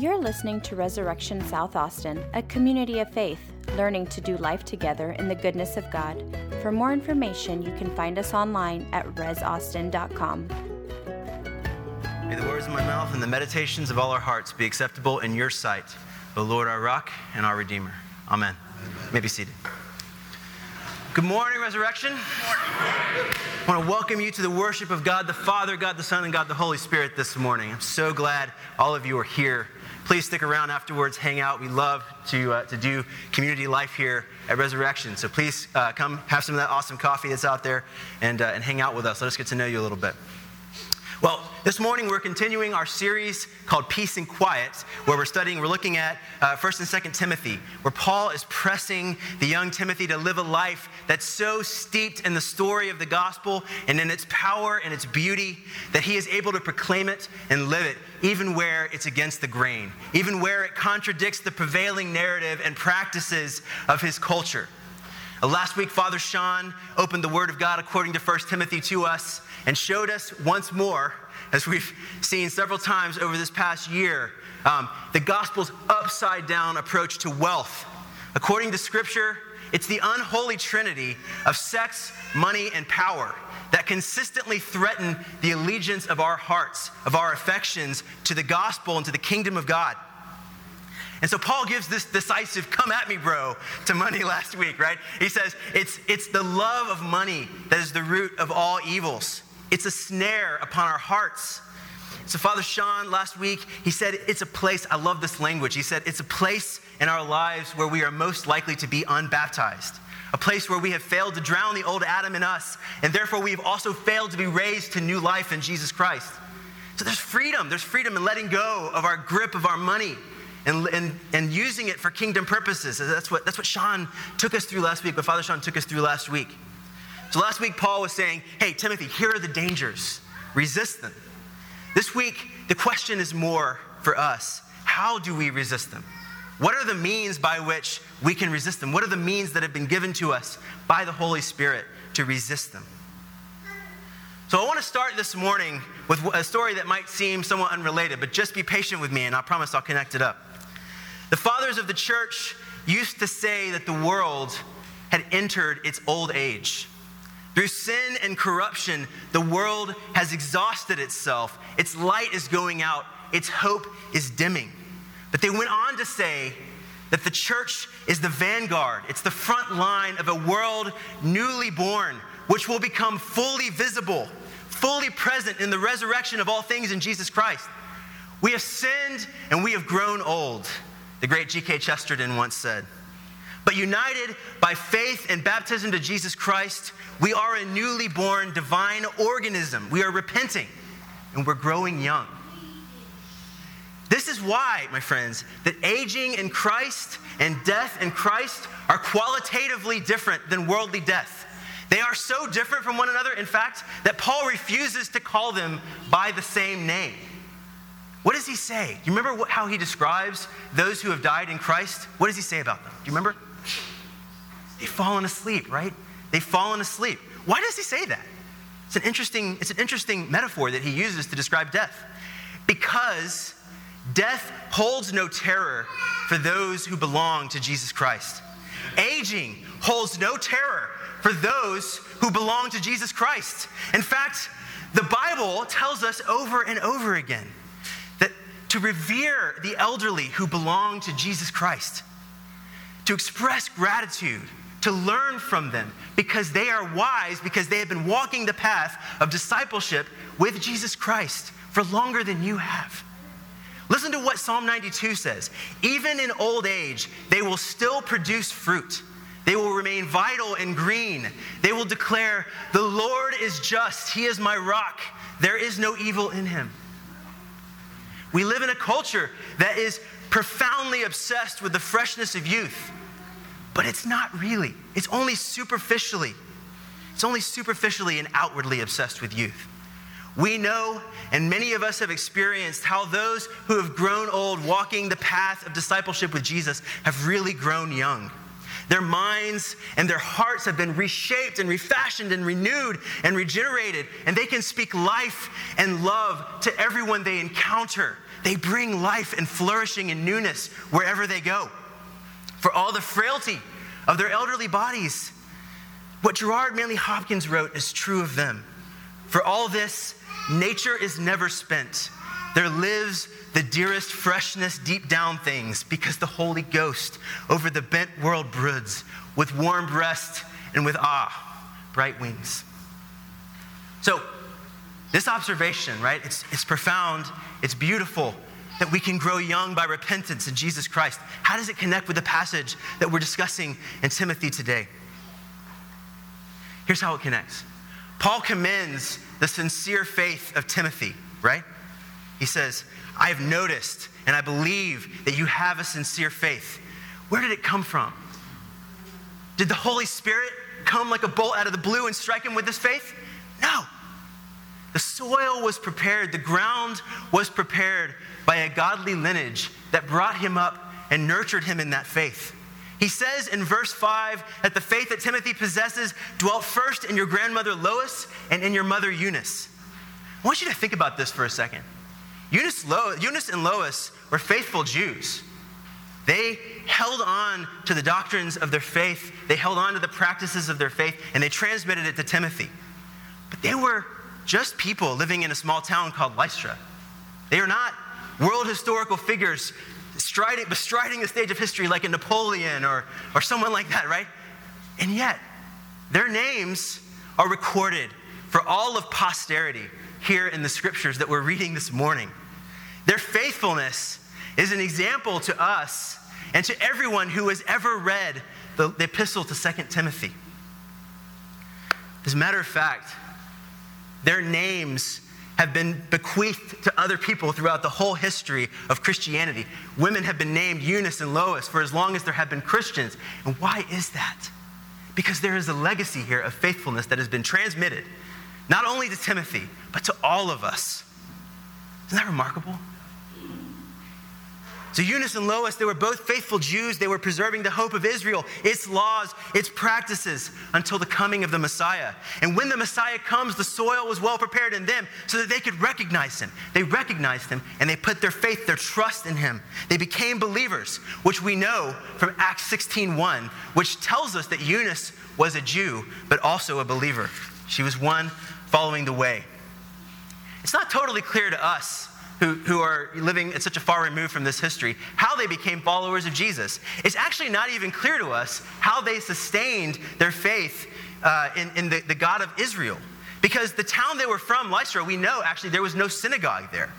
You're listening to Resurrection South Austin, a community of faith, learning to do life together in the goodness of God. For more information, you can find us online at resaustin.com. May the words of my mouth and the meditations of all our hearts be acceptable in your sight, O Lord, our rock and our redeemer. Amen. You may be seated. Good morning, Resurrection. I want to welcome you to the worship of God the Father, God the Son, and God the Holy Spirit this morning. I'm so glad all of you are here. Please stick around afterwards, hang out. We love to, uh, to do community life here at Resurrection. So please uh, come have some of that awesome coffee that's out there and, uh, and hang out with us. Let us get to know you a little bit. Well, this morning we're continuing our series called Peace and Quiet, where we're studying, we're looking at uh, 1st and 2nd Timothy, where Paul is pressing the young Timothy to live a life that's so steeped in the story of the gospel and in its power and its beauty that he is able to proclaim it and live it, even where it's against the grain, even where it contradicts the prevailing narrative and practices of his culture. Uh, last week, Father Sean opened the Word of God according to 1 Timothy to us and showed us once more, as we've seen several times over this past year, um, the gospel's upside down approach to wealth. According to Scripture, it's the unholy trinity of sex, money, and power that consistently threaten the allegiance of our hearts, of our affections to the gospel and to the kingdom of God. And so Paul gives this decisive come at me, bro, to money last week, right? He says it's, it's the love of money that is the root of all evils. It's a snare upon our hearts. So, Father Sean, last week, he said it's a place, I love this language. He said it's a place in our lives where we are most likely to be unbaptized, a place where we have failed to drown the old Adam in us, and therefore we've also failed to be raised to new life in Jesus Christ. So, there's freedom. There's freedom in letting go of our grip of our money. And, and, and using it for kingdom purposes. That's what, that's what Sean took us through last week, what Father Sean took us through last week. So last week, Paul was saying, hey, Timothy, here are the dangers. Resist them. This week, the question is more for us how do we resist them? What are the means by which we can resist them? What are the means that have been given to us by the Holy Spirit to resist them? So I want to start this morning with a story that might seem somewhat unrelated, but just be patient with me and I promise I'll connect it up. The fathers of the church used to say that the world had entered its old age. Through sin and corruption, the world has exhausted itself. Its light is going out, its hope is dimming. But they went on to say that the church is the vanguard, it's the front line of a world newly born, which will become fully visible, fully present in the resurrection of all things in Jesus Christ. We have sinned and we have grown old, the great G.K. Chesterton once said. But united by faith and baptism to Jesus Christ, we are a newly born divine organism. We are repenting and we're growing young. This is why, my friends, that aging in Christ and death in Christ are qualitatively different than worldly death. They are so different from one another, in fact, that Paul refuses to call them by the same name. What does he say? Do you remember what, how he describes those who have died in Christ? What does he say about them? Do you remember? They've fallen asleep, right? They've fallen asleep. Why does he say that? It's an interesting, it's an interesting metaphor that he uses to describe death. Because death holds no terror for those who belong to Jesus Christ. Aging holds no terror for those who belong to Jesus Christ. In fact, the Bible tells us over and over again to revere the elderly who belong to Jesus Christ, to express gratitude, to learn from them because they are wise, because they have been walking the path of discipleship with Jesus Christ for longer than you have. Listen to what Psalm 92 says. Even in old age, they will still produce fruit. They will remain vital and green. They will declare, The Lord is just. He is my rock. There is no evil in him. We live in a culture that is profoundly obsessed with the freshness of youth but it's not really. It's only superficially. It's only superficially and outwardly obsessed with youth. We know, and many of us have experienced, how those who have grown old walking the path of discipleship with Jesus have really grown young. Their minds and their hearts have been reshaped and refashioned and renewed and regenerated, and they can speak life and love to everyone they encounter. They bring life and flourishing and newness wherever they go. For all the frailty of their elderly bodies, what Gerard Manley Hopkins wrote is true of them. For all this, nature is never spent. There lives the dearest freshness deep down things because the Holy Ghost over the bent world broods with warm breast and with ah, bright wings. So, this observation, right, it's, it's profound, it's beautiful that we can grow young by repentance in Jesus Christ. How does it connect with the passage that we're discussing in Timothy today? Here's how it connects Paul commends the sincere faith of Timothy, right? He says, I have noticed and I believe that you have a sincere faith. Where did it come from? Did the Holy Spirit come like a bolt out of the blue and strike him with this faith? No. The soil was prepared, the ground was prepared by a godly lineage that brought him up and nurtured him in that faith. He says in verse 5 that the faith that Timothy possesses dwelt first in your grandmother Lois and in your mother Eunice. I want you to think about this for a second. Eunice, Lo- Eunice and Lois were faithful Jews. They held on to the doctrines of their faith, they held on to the practices of their faith, and they transmitted it to Timothy. But they were just people living in a small town called Lystra. They are not world historical figures striding, bestriding the stage of history like a Napoleon or, or someone like that, right? And yet, their names are recorded for all of posterity here in the scriptures that we're reading this morning. Their faithfulness is an example to us and to everyone who has ever read the, the epistle to 2 Timothy. As a matter of fact, their names have been bequeathed to other people throughout the whole history of Christianity. Women have been named Eunice and Lois for as long as there have been Christians. And why is that? Because there is a legacy here of faithfulness that has been transmitted, not only to Timothy, but to all of us. Isn't that remarkable? So Eunice and Lois, they were both faithful Jews. They were preserving the hope of Israel, its laws, its practices until the coming of the Messiah. And when the Messiah comes, the soil was well prepared in them so that they could recognize him. They recognized him and they put their faith, their trust in him. They became believers, which we know from Acts 16:1, which tells us that Eunice was a Jew, but also a believer. She was one following the way. It's not totally clear to us who, who are living at such a far remove from this history, how they became followers of Jesus. It's actually not even clear to us how they sustained their faith uh, in, in the, the God of Israel. Because the town they were from, Lystra, we know actually there was no synagogue there.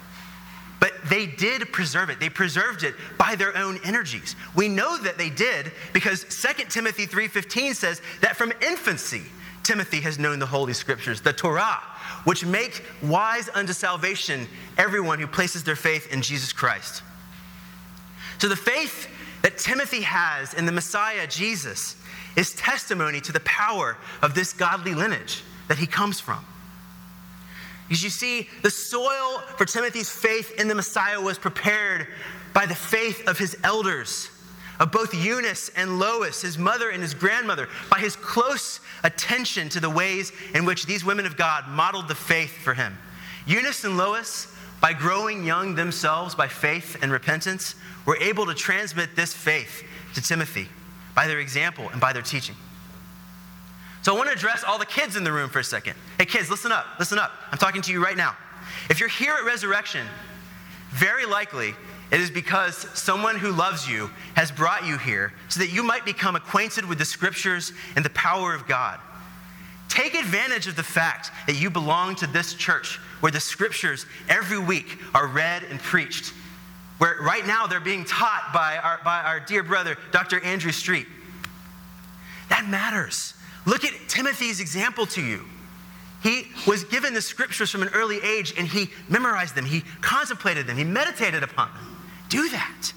But they did preserve it. They preserved it by their own energies. We know that they did because 2 Timothy 3:15 says that from infancy Timothy has known the holy scriptures, the Torah, which make wise unto salvation everyone who places their faith in Jesus Christ. So the faith that Timothy has in the Messiah, Jesus, is testimony to the power of this godly lineage that he comes from. As you see, the soil for Timothy's faith in the Messiah was prepared by the faith of his elders of both Eunice and Lois, his mother and his grandmother, by his close attention to the ways in which these women of God modeled the faith for him. Eunice and Lois, by growing young themselves by faith and repentance, were able to transmit this faith to Timothy by their example and by their teaching. So I want to address all the kids in the room for a second. Hey, kids, listen up, listen up. I'm talking to you right now. If you're here at Resurrection, very likely it is because someone who loves you has brought you here so that you might become acquainted with the scriptures and the power of God. Take advantage of the fact that you belong to this church where the scriptures every week are read and preached. Where right now they're being taught by our, by our dear brother, Dr. Andrew Street. That matters. Look at Timothy's example to you. He was given the scriptures from an early age and he memorized them, he contemplated them, he meditated upon them. Do that.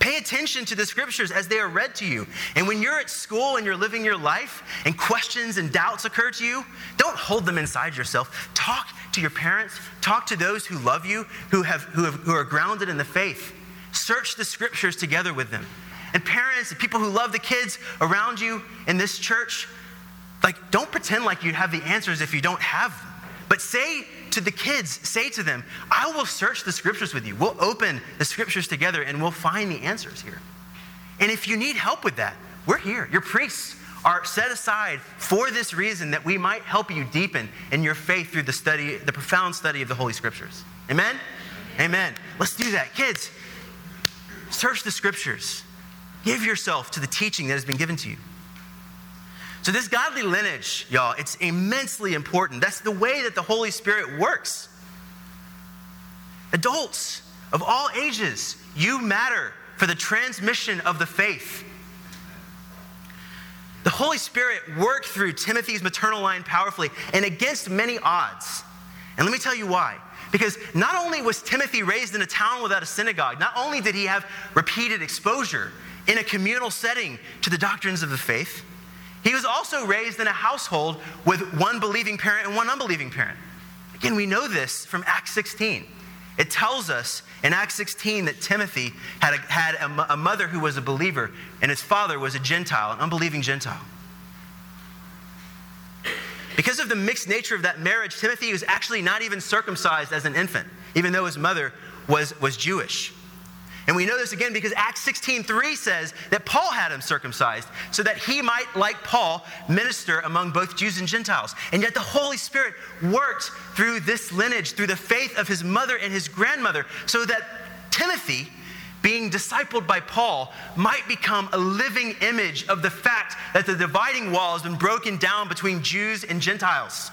Pay attention to the scriptures as they are read to you. And when you're at school and you're living your life and questions and doubts occur to you, don't hold them inside yourself. Talk to your parents, talk to those who love you, who, have, who, have, who are grounded in the faith. Search the scriptures together with them. And parents and people who love the kids around you in this church, like, don't pretend like you have the answers if you don't have them. But say to the kids, say to them, I will search the scriptures with you. We'll open the scriptures together and we'll find the answers here. And if you need help with that, we're here. Your priests are set aside for this reason that we might help you deepen in your faith through the study, the profound study of the Holy Scriptures. Amen? Amen. Let's do that. Kids, search the Scriptures. Give yourself to the teaching that has been given to you. So, this godly lineage, y'all, it's immensely important. That's the way that the Holy Spirit works. Adults of all ages, you matter for the transmission of the faith. The Holy Spirit worked through Timothy's maternal line powerfully and against many odds. And let me tell you why. Because not only was Timothy raised in a town without a synagogue, not only did he have repeated exposure in a communal setting to the doctrines of the faith, he was also raised in a household with one believing parent and one unbelieving parent. Again, we know this from Acts 16. It tells us in Acts 16 that Timothy had, a, had a, a mother who was a believer, and his father was a Gentile, an unbelieving Gentile. Because of the mixed nature of that marriage, Timothy was actually not even circumcised as an infant, even though his mother was, was Jewish. And we know this again because Acts 16:3 says that Paul had him circumcised so that he might, like Paul, minister among both Jews and Gentiles. And yet the Holy Spirit worked through this lineage, through the faith of his mother and his grandmother, so that Timothy, being discipled by Paul, might become a living image of the fact that the dividing wall has been broken down between Jews and Gentiles.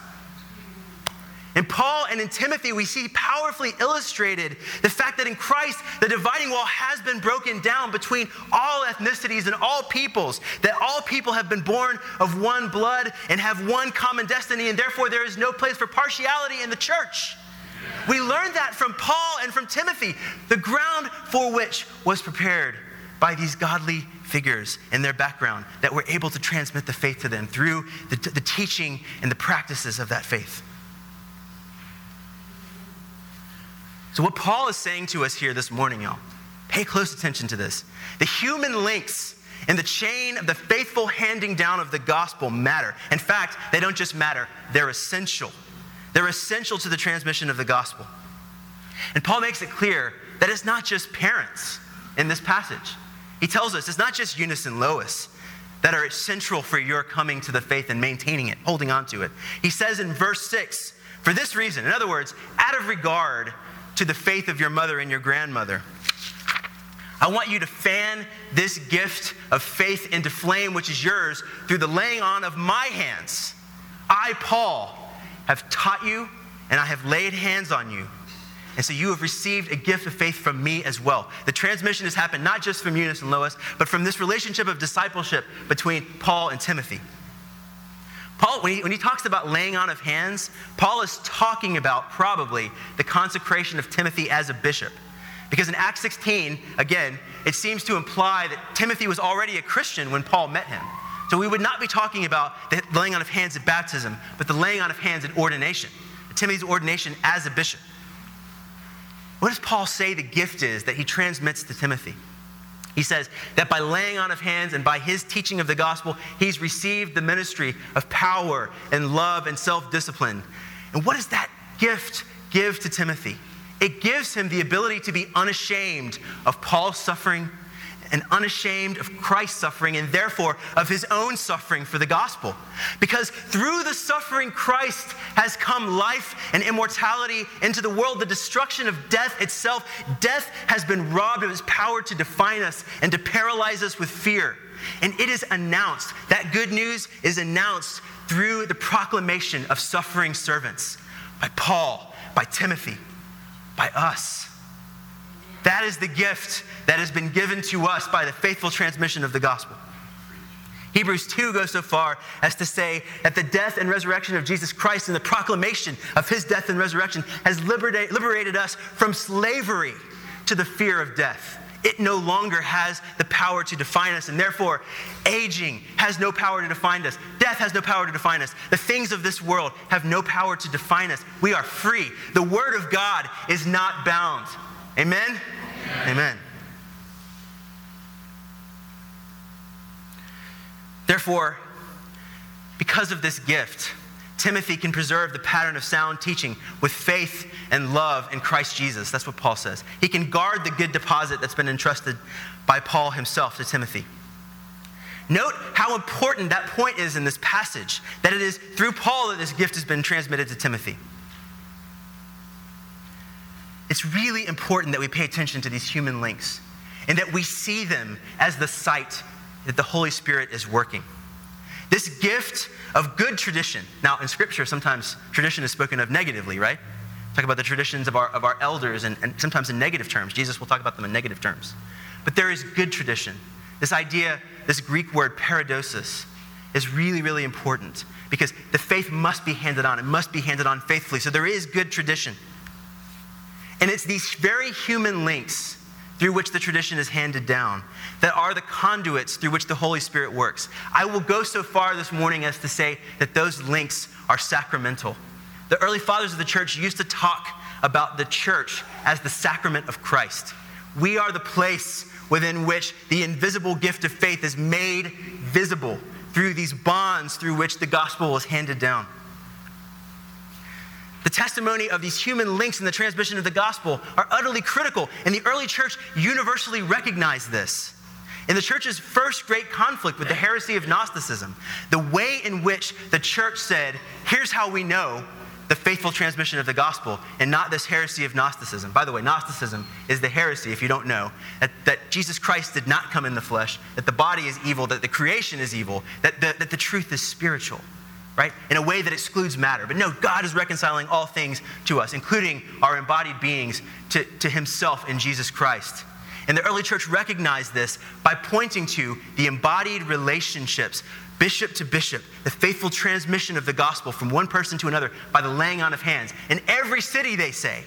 In Paul and in Timothy, we see powerfully illustrated the fact that in Christ, the dividing wall has been broken down between all ethnicities and all peoples, that all people have been born of one blood and have one common destiny, and therefore there is no place for partiality in the church. We learned that from Paul and from Timothy, the ground for which was prepared by these godly figures and their background that were able to transmit the faith to them through the, the teaching and the practices of that faith. So, what Paul is saying to us here this morning, y'all, pay close attention to this. The human links in the chain of the faithful handing down of the gospel matter. In fact, they don't just matter, they're essential. They're essential to the transmission of the gospel. And Paul makes it clear that it's not just parents in this passage. He tells us it's not just Eunice and Lois that are central for your coming to the faith and maintaining it, holding on to it. He says in verse 6, for this reason, in other words, out of regard to the faith of your mother and your grandmother. I want you to fan this gift of faith into flame, which is yours, through the laying on of my hands. I, Paul, have taught you and I have laid hands on you. And so you have received a gift of faith from me as well. The transmission has happened not just from Eunice and Lois, but from this relationship of discipleship between Paul and Timothy. Paul, when he, when he talks about laying on of hands, Paul is talking about probably the consecration of Timothy as a bishop. Because in Acts 16, again, it seems to imply that Timothy was already a Christian when Paul met him. So we would not be talking about the laying on of hands at baptism, but the laying on of hands at ordination, Timothy's ordination as a bishop. What does Paul say the gift is that he transmits to Timothy? He says that by laying on of hands and by his teaching of the gospel, he's received the ministry of power and love and self discipline. And what does that gift give to Timothy? It gives him the ability to be unashamed of Paul's suffering and unashamed of Christ's suffering and therefore of his own suffering for the gospel. Because through the suffering Christ has come life and immortality into the world, the destruction of death itself. Death has been robbed of its power to define us and to paralyze us with fear. And it is announced, that good news is announced through the proclamation of suffering servants by Paul, by Timothy, by us. That is the gift that has been given to us by the faithful transmission of the gospel. Hebrews 2 goes so far as to say that the death and resurrection of Jesus Christ and the proclamation of his death and resurrection has liberate, liberated us from slavery to the fear of death. It no longer has the power to define us, and therefore, aging has no power to define us. Death has no power to define us. The things of this world have no power to define us. We are free. The Word of God is not bound. Amen? Amen. Amen. Therefore, because of this gift, Timothy can preserve the pattern of sound teaching with faith and love in Christ Jesus. That's what Paul says. He can guard the good deposit that's been entrusted by Paul himself to Timothy. Note how important that point is in this passage, that it is through Paul that this gift has been transmitted to Timothy. It's really important that we pay attention to these human links and that we see them as the site that the Holy Spirit is working. This gift of good tradition. Now, in Scripture, sometimes tradition is spoken of negatively, right? Talk about the traditions of our, of our elders, and, and sometimes in negative terms. Jesus will talk about them in negative terms. But there is good tradition. This idea, this Greek word paradosis, is really, really important because the faith must be handed on. It must be handed on faithfully. So there is good tradition. And it's these very human links through which the tradition is handed down that are the conduits through which the Holy Spirit works. I will go so far this morning as to say that those links are sacramental. The early fathers of the church used to talk about the church as the sacrament of Christ. We are the place within which the invisible gift of faith is made visible through these bonds through which the gospel is handed down. The testimony of these human links in the transmission of the gospel are utterly critical, and the early church universally recognized this. In the church's first great conflict with the heresy of Gnosticism, the way in which the church said, here's how we know the faithful transmission of the gospel and not this heresy of Gnosticism. By the way, Gnosticism is the heresy, if you don't know, that, that Jesus Christ did not come in the flesh, that the body is evil, that the creation is evil, that the, that the truth is spiritual, right? In a way that excludes matter. But no, God is reconciling all things to us, including our embodied beings, to, to Himself in Jesus Christ. And the early church recognized this by pointing to the embodied relationships bishop to bishop, the faithful transmission of the gospel from one person to another by the laying on of hands. In every city, they say,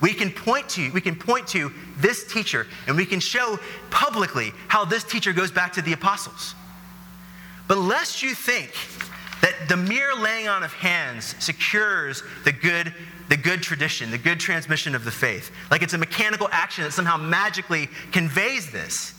we can point to we can point to this teacher and we can show publicly how this teacher goes back to the apostles. But lest you think that the mere laying on of hands secures the good the good tradition, the good transmission of the faith. Like it's a mechanical action that somehow magically conveys this.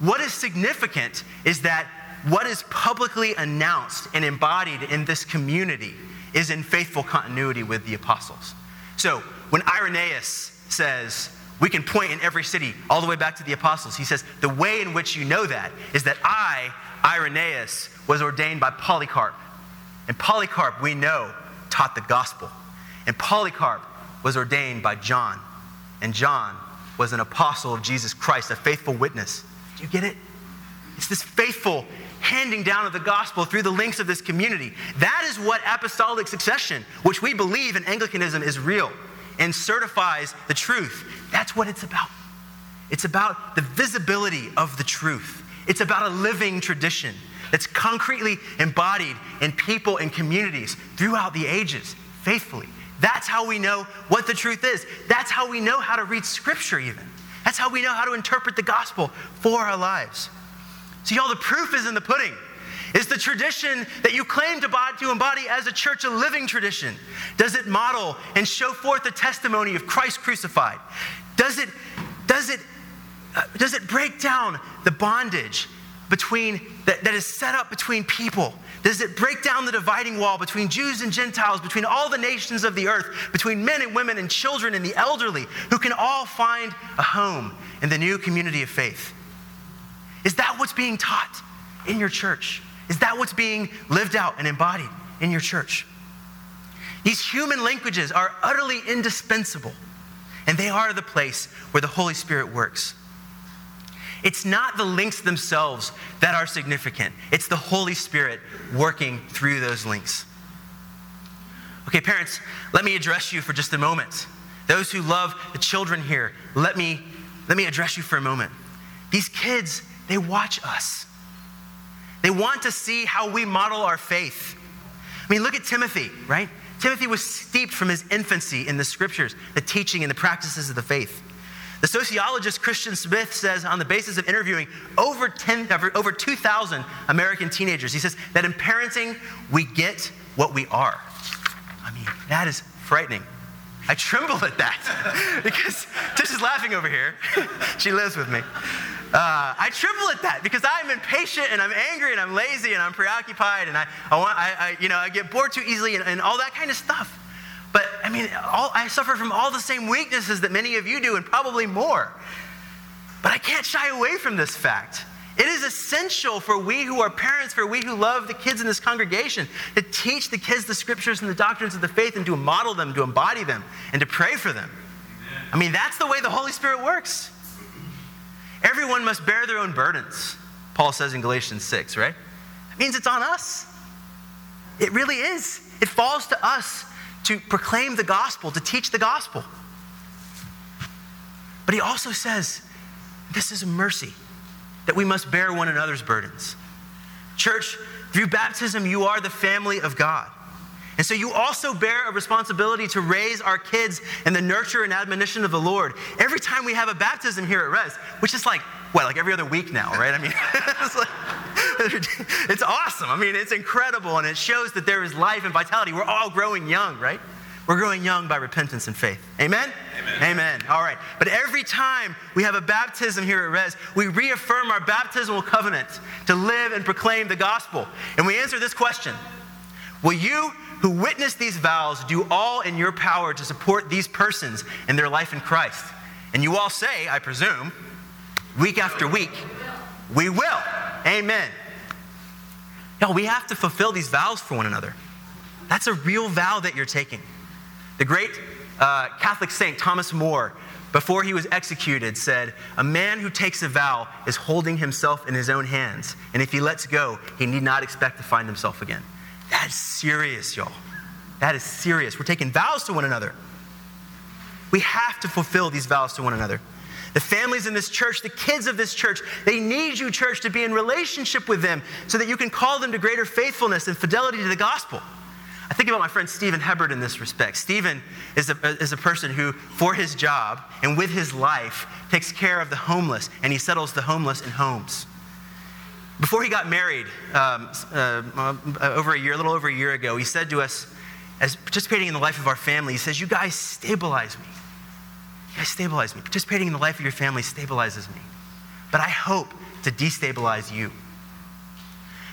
What is significant is that what is publicly announced and embodied in this community is in faithful continuity with the apostles. So when Irenaeus says, we can point in every city all the way back to the apostles, he says, the way in which you know that is that I, Irenaeus, was ordained by Polycarp. And Polycarp, we know, taught the gospel. And Polycarp was ordained by John. And John was an apostle of Jesus Christ, a faithful witness. Do you get it? It's this faithful handing down of the gospel through the links of this community. That is what apostolic succession, which we believe in Anglicanism is real and certifies the truth. That's what it's about. It's about the visibility of the truth. It's about a living tradition that's concretely embodied in people and communities throughout the ages, faithfully. That's how we know what the truth is. That's how we know how to read Scripture, even. That's how we know how to interpret the gospel for our lives. See, all the proof is in the pudding. Is the tradition that you claim to, embody as a church a living tradition? Does it model and show forth the testimony of Christ crucified? Does it, does it, Uh, does it break down the bondage between, that, that is set up between people? Does it break down the dividing wall between Jews and Gentiles, between all the nations of the earth, between men and women and children and the elderly, who can all find a home in the new community of faith? Is that what's being taught in your church? Is that what's being lived out and embodied in your church? These human languages are utterly indispensable, and they are the place where the Holy Spirit works. It's not the links themselves that are significant, it's the Holy Spirit working through those links. Okay, parents, let me address you for just a moment. Those who love the children here, let me, let me address you for a moment. These kids, they watch us. They want to see how we model our faith. I mean, look at Timothy, right? Timothy was steeped from his infancy in the scriptures, the teaching and the practices of the faith. The sociologist Christian Smith says, on the basis of interviewing over, 10, over 2,000 American teenagers, he says that in parenting, we get what we are. I mean, that is frightening. I tremble at that because Tish is laughing over here. she lives with me. Uh, I tremble at that because I'm impatient and I'm angry and I'm lazy and I'm preoccupied and I, I, want, I, I you know, I get bored too easily and, and all that kind of stuff. But I mean, all, I suffer from all the same weaknesses that many of you do and probably more. But I can't shy away from this fact. It is essential for we who are parents, for we who love the kids in this congregation, to teach the kids the scriptures and the doctrines of the faith and to model them, to embody them, and to pray for them. Amen. I mean, that's the way the Holy Spirit works. Everyone must bear their own burdens, Paul says in Galatians 6, right? That means it's on us. It really is. It falls to us to proclaim the gospel, to teach the gospel. But he also says, this is a mercy that we must bear one another's burdens. Church, through baptism, you are the family of God. And so you also bear a responsibility to raise our kids in the nurture and admonition of the Lord. Every time we have a baptism here at Res, which is like, what, like every other week now, right? I mean, it's, like, it's awesome. I mean, it's incredible, and it shows that there is life and vitality. We're all growing young, right? We're growing young by repentance and faith. Amen? Amen? Amen. All right. But every time we have a baptism here at Res, we reaffirm our baptismal covenant to live and proclaim the gospel. And we answer this question Will you who witness these vows do all in your power to support these persons in their life in Christ. And you all say, I presume, week after week, we will. Amen. Y'all, we have to fulfill these vows for one another. That's a real vow that you're taking. The great uh, Catholic saint Thomas More, before he was executed, said, A man who takes a vow is holding himself in his own hands, and if he lets go, he need not expect to find himself again. That's serious, y'all. That is serious. We're taking vows to one another. We have to fulfill these vows to one another. The families in this church, the kids of this church, they need you, church, to be in relationship with them so that you can call them to greater faithfulness and fidelity to the gospel. I think about my friend Stephen Hebert in this respect. Stephen is a, is a person who, for his job and with his life, takes care of the homeless and he settles the homeless in homes. Before he got married, um, uh, uh, over a year, a little over a year ago, he said to us, as participating in the life of our family, he says, You guys stabilize me. Guys stabilize me. Participating in the life of your family stabilizes me. But I hope to destabilize you.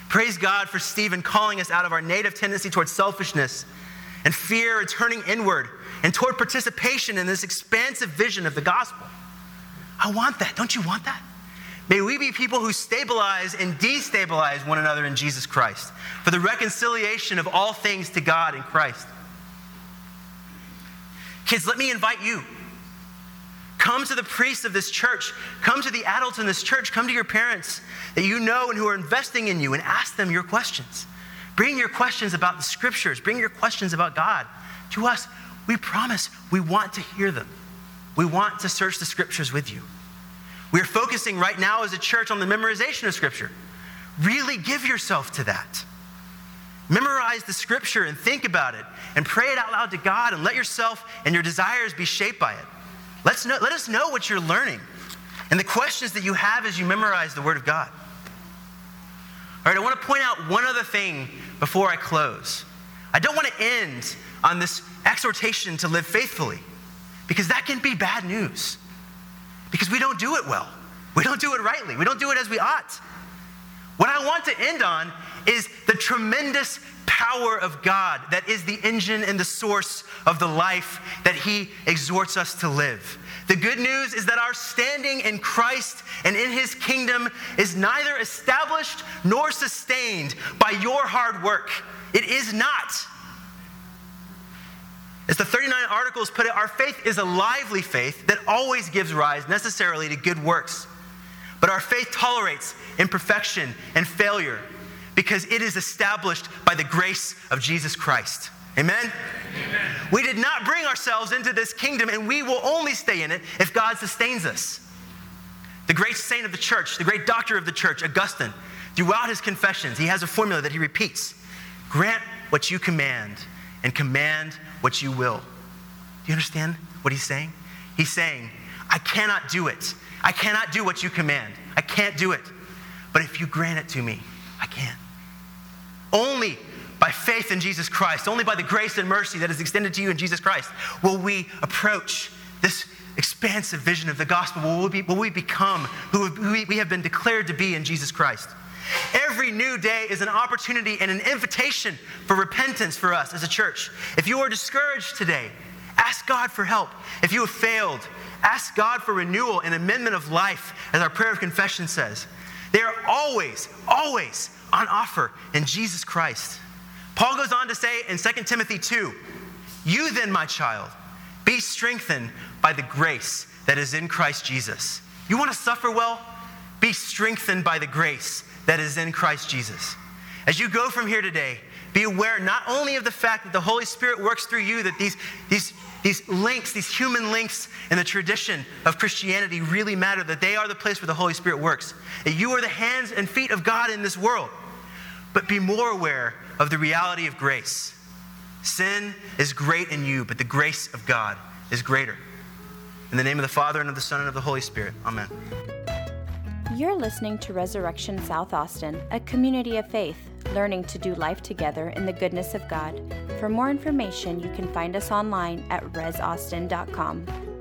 Praise God for Stephen calling us out of our native tendency towards selfishness and fear and turning inward and toward participation in this expansive vision of the gospel. I want that. Don't you want that? May we be people who stabilize and destabilize one another in Jesus Christ for the reconciliation of all things to God in Christ. Kids, let me invite you. Come to the priests of this church. Come to the adults in this church. Come to your parents that you know and who are investing in you and ask them your questions. Bring your questions about the scriptures. Bring your questions about God to us. We promise we want to hear them. We want to search the scriptures with you. We're focusing right now as a church on the memorization of Scripture. Really give yourself to that. Memorize the Scripture and think about it and pray it out loud to God and let yourself and your desires be shaped by it. Let's know, let us know what you're learning and the questions that you have as you memorize the Word of God. All right, I want to point out one other thing before I close. I don't want to end on this exhortation to live faithfully because that can be bad news because we don't do it well. We don't do it rightly. We don't do it as we ought. What I want to end on is the tremendous power of God that is the engine and the source of the life that He exhorts us to live. The good news is that our standing in Christ and in His kingdom is neither established nor sustained by your hard work. It is not. As the 39 articles put it, our faith is a lively faith that always gives rise necessarily to good works. But our faith tolerates imperfection and failure because it is established by the grace of Jesus Christ. Amen? Amen? We did not bring ourselves into this kingdom, and we will only stay in it if God sustains us. The great saint of the church, the great doctor of the church, Augustine, throughout his confessions, he has a formula that he repeats Grant what you command, and command what you will. Do you understand what he's saying? He's saying, I cannot do it. I cannot do what you command. I can't do it. But if you grant it to me, I can. Only by faith in Jesus Christ, only by the grace and mercy that is extended to you in Jesus Christ, will we approach this expansive vision of the gospel? Will we, will we become who we have been declared to be in Jesus Christ? Every new day is an opportunity and an invitation for repentance for us as a church. If you are discouraged today, ask God for help. If you have failed, ask God for renewal and amendment of life, as our prayer of confession says. They are always, always on offer in Jesus Christ. Paul goes on to say in 2 Timothy 2 You then, my child, be strengthened by the grace that is in Christ Jesus. You want to suffer well? Be strengthened by the grace that is in Christ Jesus. As you go from here today, be aware not only of the fact that the Holy Spirit works through you, that these, these, these links, these human links in the tradition of Christianity really matter, that they are the place where the Holy Spirit works, that you are the hands and feet of God in this world. But be more aware of the reality of grace. Sin is great in you, but the grace of God is greater. In the name of the Father, and of the Son, and of the Holy Spirit. Amen. You're listening to Resurrection South Austin, a community of faith, learning to do life together in the goodness of God. For more information, you can find us online at resaustin.com.